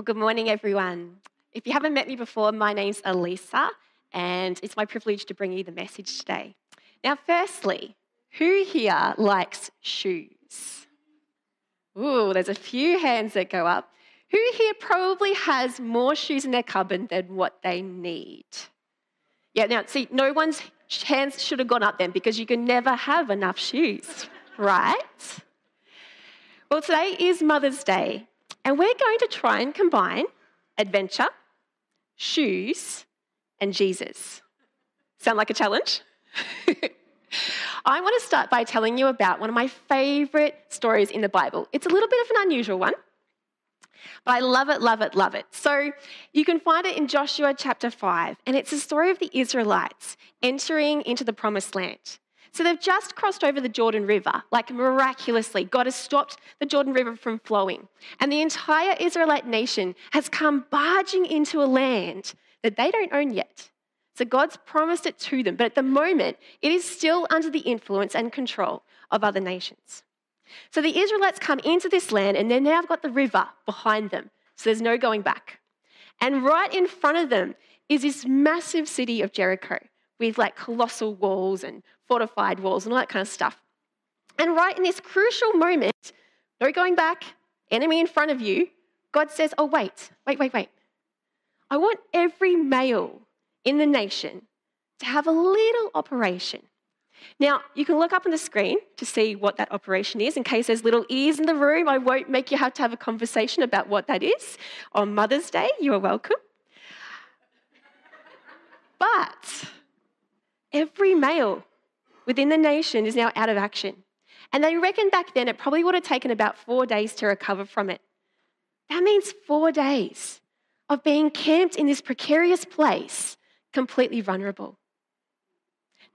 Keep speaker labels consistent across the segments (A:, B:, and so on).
A: Well, good morning, everyone. If you haven't met me before, my name's Elisa, and it's my privilege to bring you the message today. Now, firstly, who here likes shoes? Ooh, there's a few hands that go up. Who here probably has more shoes in their cupboard than what they need? Yeah, now, see, no one's hands should have gone up then because you can never have enough shoes, right? Well, today is Mother's Day, and we're going to try and combine adventure, shoes, and Jesus. Sound like a challenge? I want to start by telling you about one of my favourite stories in the Bible. It's a little bit of an unusual one, but I love it, love it, love it. So you can find it in Joshua chapter 5, and it's the story of the Israelites entering into the promised land. So they've just crossed over the Jordan River, like miraculously. God has stopped the Jordan River from flowing. And the entire Israelite nation has come barging into a land that they don't own yet. So God's promised it to them, but at the moment, it is still under the influence and control of other nations. So the Israelites come into this land and then now got the river behind them. So there's no going back. And right in front of them is this massive city of Jericho with like colossal walls and fortified walls and all that kind of stuff. And right in this crucial moment, no going back, enemy in front of you, God says, Oh, wait, wait, wait, wait. I want every male in the nation to have a little operation. Now, you can look up on the screen to see what that operation is. In case there's little ears in the room, I won't make you have to have a conversation about what that is. On Mother's Day, you are welcome. But every male within the nation is now out of action. And they reckon back then it probably would have taken about four days to recover from it. That means four days of being camped in this precarious place, completely vulnerable.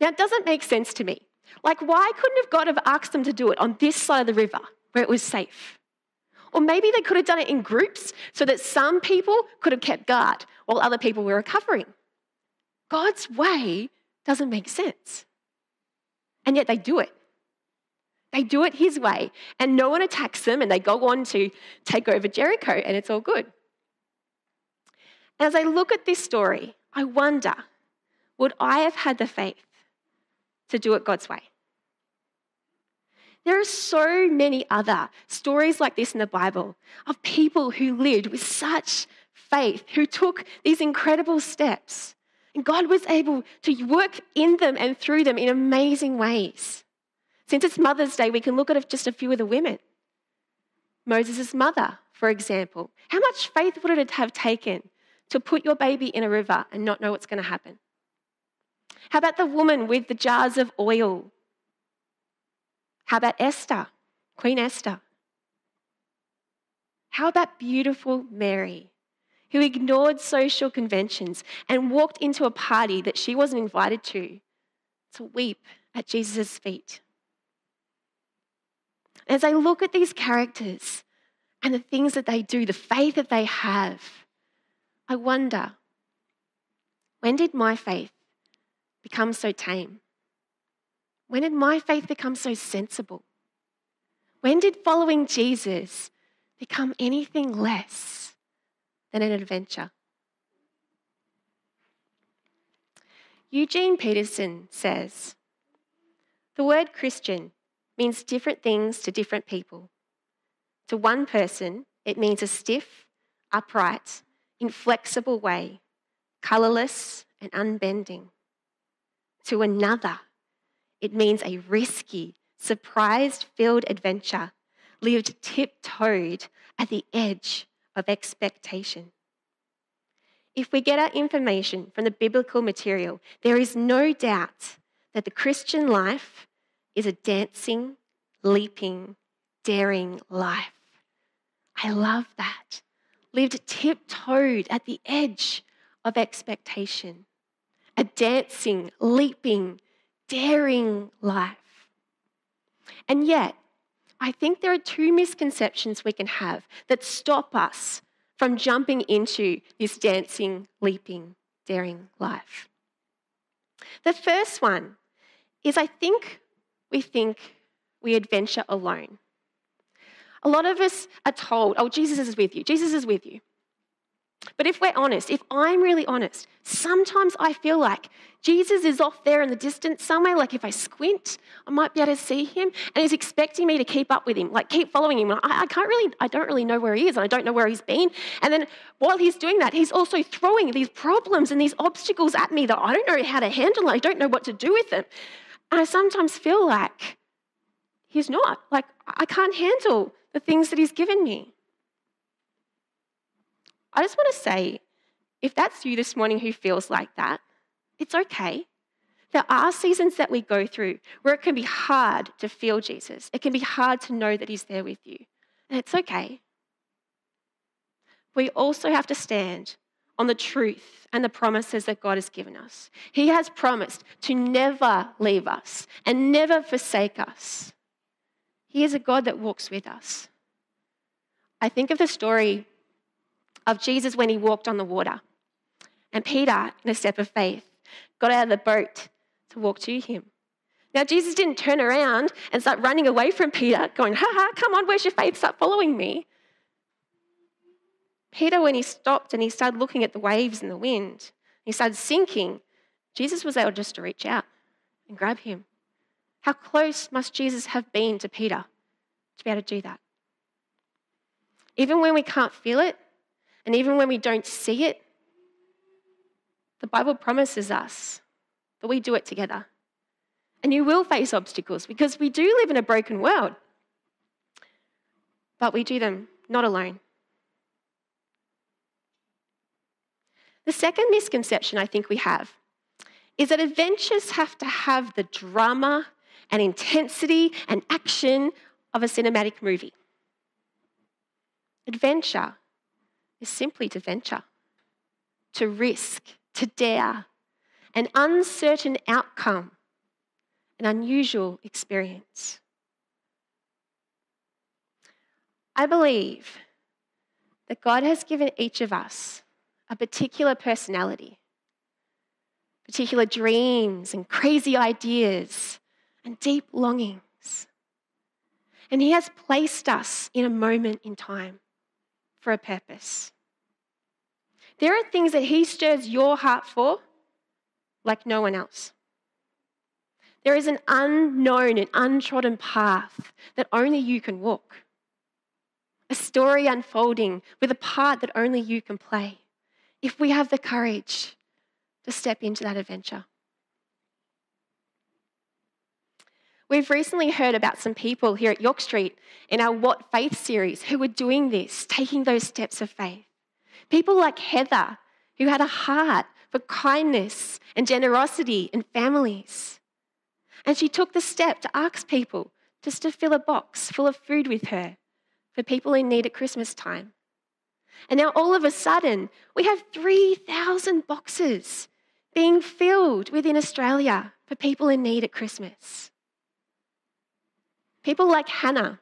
A: Now, it doesn't make sense to me. Like, why couldn't have God have asked them to do it on this side of the river where it was safe? Or maybe they could have done it in groups so that some people could have kept guard while other people were recovering. God's way doesn't make sense. And yet they do it. They do it his way, and no one attacks them, and they go on to take over Jericho, and it's all good. As I look at this story, I wonder would I have had the faith to do it God's way? There are so many other stories like this in the Bible of people who lived with such faith, who took these incredible steps. And God was able to work in them and through them in amazing ways. Since it's Mother's Day, we can look at just a few of the women. Moses' mother, for example. How much faith would it have taken to put your baby in a river and not know what's going to happen? How about the woman with the jars of oil? How about Esther, Queen Esther? How about beautiful Mary, who ignored social conventions and walked into a party that she wasn't invited to to weep at Jesus' feet. As I look at these characters and the things that they do, the faith that they have, I wonder when did my faith become so tame? When did my faith become so sensible? When did following Jesus become anything less? Than an adventure. Eugene Peterson says The word Christian means different things to different people. To one person, it means a stiff, upright, inflexible way, colourless and unbending. To another, it means a risky, surprise filled adventure lived tiptoed at the edge of expectation. If we get our information from the biblical material, there is no doubt that the Christian life is a dancing, leaping, daring life. I love that. Lived tiptoed at the edge of expectation. A dancing, leaping, daring life. And yet, I think there are two misconceptions we can have that stop us from jumping into this dancing, leaping, daring life. The first one is I think we think we adventure alone. A lot of us are told, oh, Jesus is with you, Jesus is with you. But if we're honest, if I'm really honest, sometimes I feel like Jesus is off there in the distance somewhere. Like if I squint, I might be able to see him, and he's expecting me to keep up with him, like keep following him. I, I can't really, I don't really know where he is, and I don't know where he's been. And then while he's doing that, he's also throwing these problems and these obstacles at me that I don't know how to handle. I don't know what to do with them. And I sometimes feel like he's not. Like I can't handle the things that he's given me. I just want to say if that's you this morning who feels like that, it's okay. There are seasons that we go through where it can be hard to feel Jesus. It can be hard to know that He's there with you. And it's okay. We also have to stand on the truth and the promises that God has given us. He has promised to never leave us and never forsake us. He is a God that walks with us. I think of the story of Jesus when he walked on the water. And Peter, in a step of faith, got out of the boat to walk to him. Now, Jesus didn't turn around and start running away from Peter, going, ha ha, come on, where's your faith? Start following me. Peter, when he stopped and he started looking at the waves and the wind, he started sinking, Jesus was able just to reach out and grab him. How close must Jesus have been to Peter to be able to do that? Even when we can't feel it, and even when we don't see it, the Bible promises us that we do it together. And you will face obstacles because we do live in a broken world. But we do them not alone. The second misconception I think we have is that adventures have to have the drama and intensity and action of a cinematic movie. Adventure is simply to venture, to risk, to dare, an uncertain outcome, an unusual experience. I believe that God has given each of us a particular personality, particular dreams and crazy ideas and deep longings. And He has placed us in a moment in time for a purpose. There are things that He stirs your heart for like no one else. There is an unknown and untrodden path that only you can walk. A story unfolding with a part that only you can play if we have the courage to step into that adventure. We've recently heard about some people here at York Street in our What Faith series who were doing this, taking those steps of faith. People like Heather, who had a heart for kindness and generosity in families. And she took the step to ask people just to fill a box full of food with her for people in need at Christmas time. And now all of a sudden, we have 3,000 boxes being filled within Australia for people in need at Christmas. People like Hannah,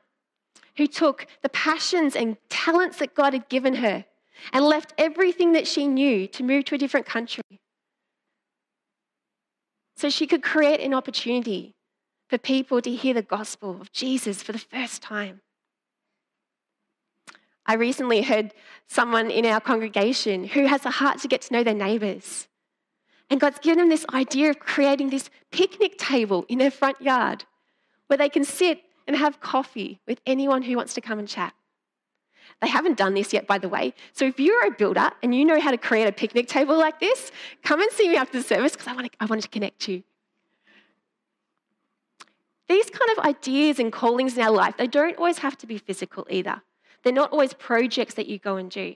A: who took the passions and talents that God had given her and left everything that she knew to move to a different country. So she could create an opportunity for people to hear the gospel of Jesus for the first time. I recently heard someone in our congregation who has a heart to get to know their neighbours. And God's given them this idea of creating this picnic table in their front yard where they can sit and have coffee with anyone who wants to come and chat. They haven't done this yet, by the way. So if you're a builder and you know how to create a picnic table like this, come and see me after the service because I want to, I want to connect you. These kind of ideas and callings in our life, they don't always have to be physical either. They're not always projects that you go and do.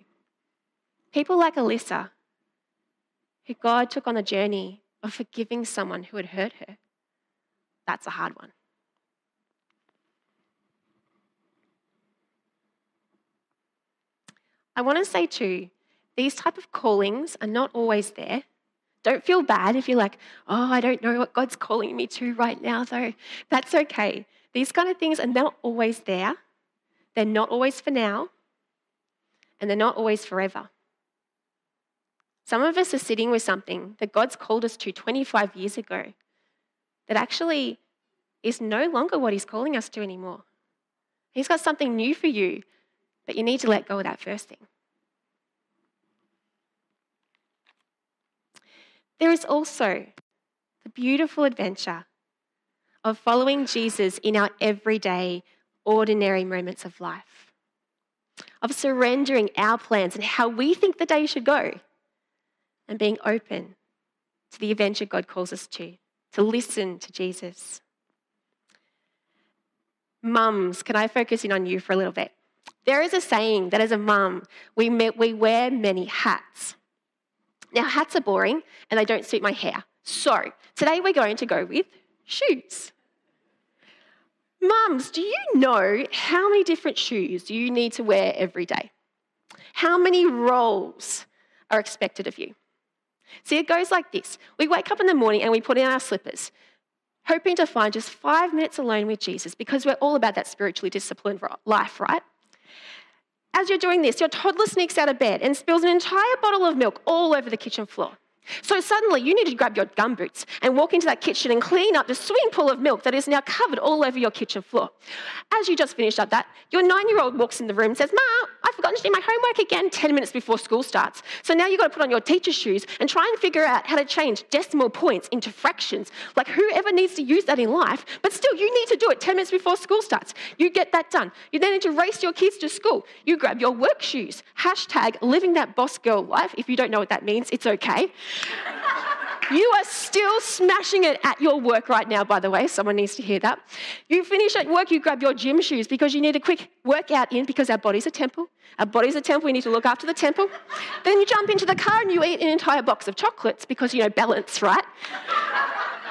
A: People like Alyssa, who God took on the journey of forgiving someone who had hurt her, that's a hard one. I want to say too, these type of callings are not always there. Don't feel bad if you're like, oh, I don't know what God's calling me to right now, though. That's okay. These kind of things are not always there. They're not always for now, and they're not always forever. Some of us are sitting with something that God's called us to 25 years ago that actually is no longer what He's calling us to anymore. He's got something new for you but you need to let go of that first thing. there is also the beautiful adventure of following Jesus in our everyday, ordinary moments of life, of surrendering our plans and how we think the day should go, and being open to the adventure God calls us to, to listen to Jesus. Mums, can I focus in on you for a little bit? There is a saying that as a mum, we, we wear many hats. Now, hats are boring and they don't suit my hair. So, today we're going to go with shoes. Mums, do you know how many different shoes you need to wear every day? How many roles are expected of you? See, it goes like this We wake up in the morning and we put in our slippers, hoping to find just five minutes alone with Jesus because we're all about that spiritually disciplined life, right? As you're doing this, your toddler sneaks out of bed and spills an entire bottle of milk all over the kitchen floor. So suddenly you need to grab your gumboots and walk into that kitchen and clean up the swimming pool of milk that is now covered all over your kitchen floor. As you just finished up that, your nine year old walks in the room and says, Ma, I've forgotten to do my homework again 10 minutes before school starts. So now you've got to put on your teacher's shoes and try and figure out how to change decimal points into fractions. Like whoever needs to use that in life, but still you need to do it 10 minutes before school starts. You get that done. You then need to race your kids to school. You grab your work shoes. Hashtag living that boss girl life. If you don't know what that means, it's okay. You are still smashing it at your work right now, by the way. Someone needs to hear that. You finish at work, you grab your gym shoes because you need a quick workout in because our body's a temple. Our body's a temple, we need to look after the temple. then you jump into the car and you eat an entire box of chocolates because, you know, balance, right?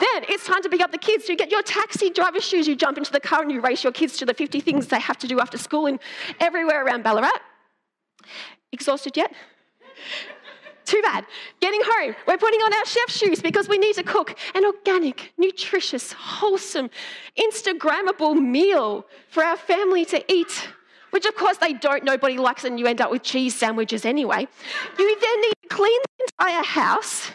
A: then it's time to pick up the kids. You get your taxi driver shoes, you jump into the car and you race your kids to the 50 things they have to do after school and everywhere around Ballarat. Exhausted yet? Too bad. Getting home, we're putting on our chef shoes because we need to cook an organic, nutritious, wholesome, Instagrammable meal for our family to eat. Which, of course, they don't. Nobody likes, and you end up with cheese sandwiches anyway. You then need to clean the entire house,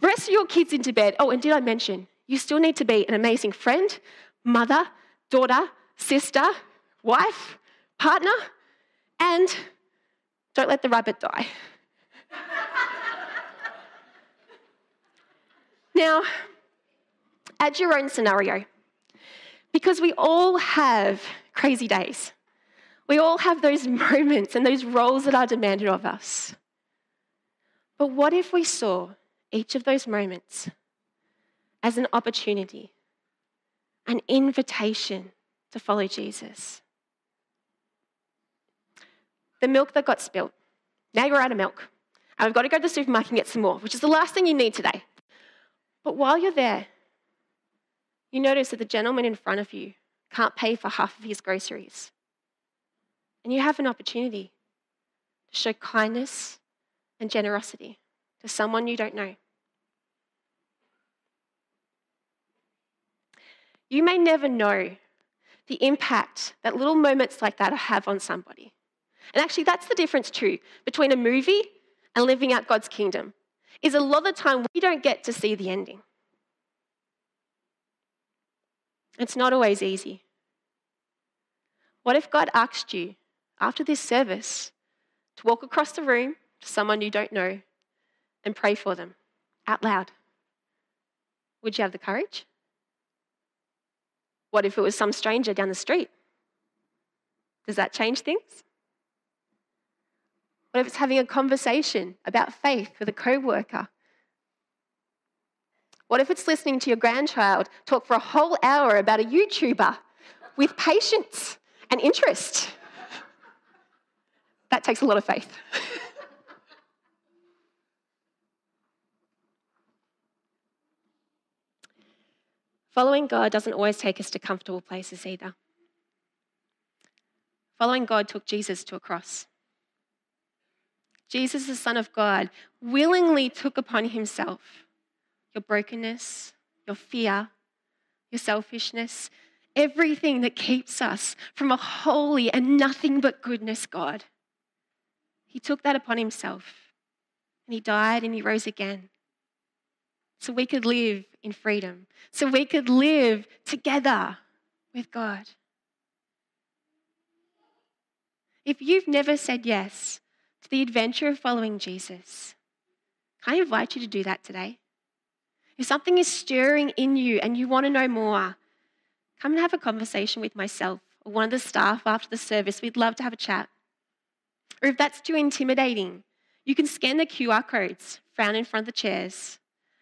A: rest your kids into bed. Oh, and did I mention you still need to be an amazing friend, mother, daughter, sister, wife, partner, and don't let the rabbit die. Now, add your own scenario. Because we all have crazy days. We all have those moments and those roles that are demanded of us. But what if we saw each of those moments as an opportunity, an invitation to follow Jesus? The milk that got spilt. Now you're out of milk. And we've got to go to the supermarket and get some more, which is the last thing you need today. But while you're there, you notice that the gentleman in front of you can't pay for half of his groceries. And you have an opportunity to show kindness and generosity to someone you don't know. You may never know the impact that little moments like that have on somebody. And actually, that's the difference too between a movie and living out God's kingdom is a lot of the time we don't get to see the ending. It's not always easy. What if God asked you after this service to walk across the room to someone you don't know and pray for them out loud? Would you have the courage? What if it was some stranger down the street? Does that change things? What if it's having a conversation about faith with a co-worker? What if it's listening to your grandchild talk for a whole hour about a YouTuber with patience and interest? That takes a lot of faith. Following God doesn't always take us to comfortable places either. Following God took Jesus to a cross. Jesus, the Son of God, willingly took upon himself your brokenness, your fear, your selfishness, everything that keeps us from a holy and nothing but goodness God. He took that upon himself and he died and he rose again so we could live in freedom, so we could live together with God. If you've never said yes the adventure of following Jesus. Can I invite you to do that today? If something is stirring in you and you want to know more, come and have a conversation with myself or one of the staff after the service. We'd love to have a chat. Or if that's too intimidating, you can scan the QR codes found in front of the chairs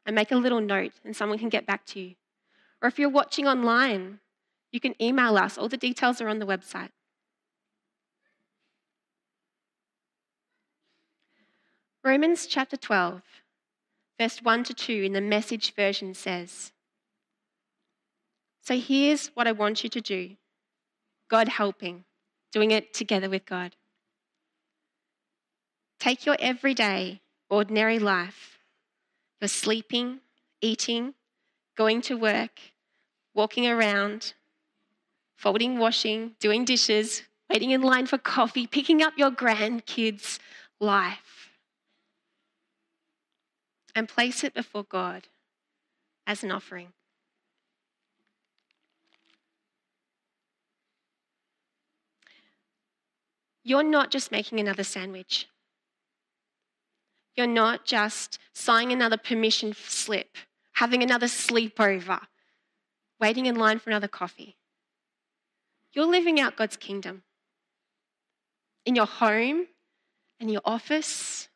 A: and make a little note, and someone can get back to you. Or if you're watching online, you can email us. All the details are on the website. Romans chapter 12, verse 1 to 2 in the message version says So here's what I want you to do God helping, doing it together with God. Take your everyday, ordinary life. You're sleeping, eating, going to work, walking around, folding, washing, doing dishes, waiting in line for coffee, picking up your grandkids' life, and place it before God as an offering. You're not just making another sandwich. You're not just signing another permission slip, having another sleepover, waiting in line for another coffee. You're living out God's kingdom in your home, in your office,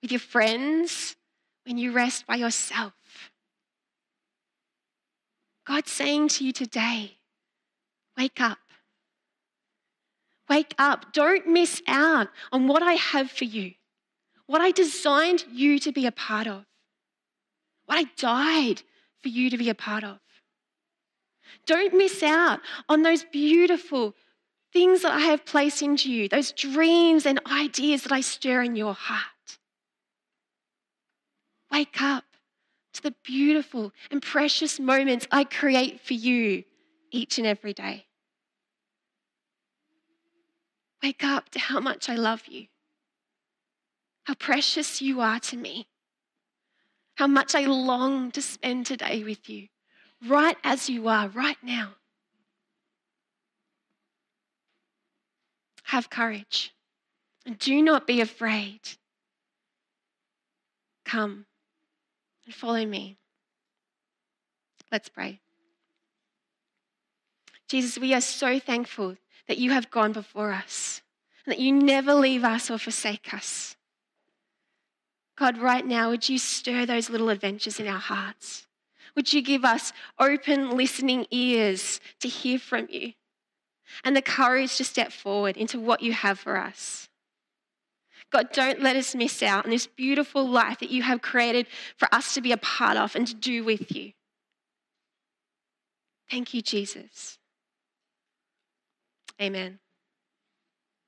A: with your friends, when you rest by yourself. God's saying to you today, wake up. Wake up. Don't miss out on what I have for you what I designed you to be a part of, what I died for you to be a part of. Don't miss out on those beautiful things that I have placed into you, those dreams and ideas that I stir in your heart. Wake up to the beautiful and precious moments I create for you each and every day. Wake up to how much I love you how precious you are to me, how much I long to spend today with you, right as you are, right now. Have courage and do not be afraid. Come and follow me. Let's pray. Jesus, we are so thankful that you have gone before us and that you never leave us or forsake us. God, right now, would you stir those little adventures in our hearts? Would you give us open listening ears to hear from you and the courage to step forward into what you have for us? God, don't let us miss out on this beautiful life that you have created for us to be a part of and to do with you. Thank you, Jesus. Amen.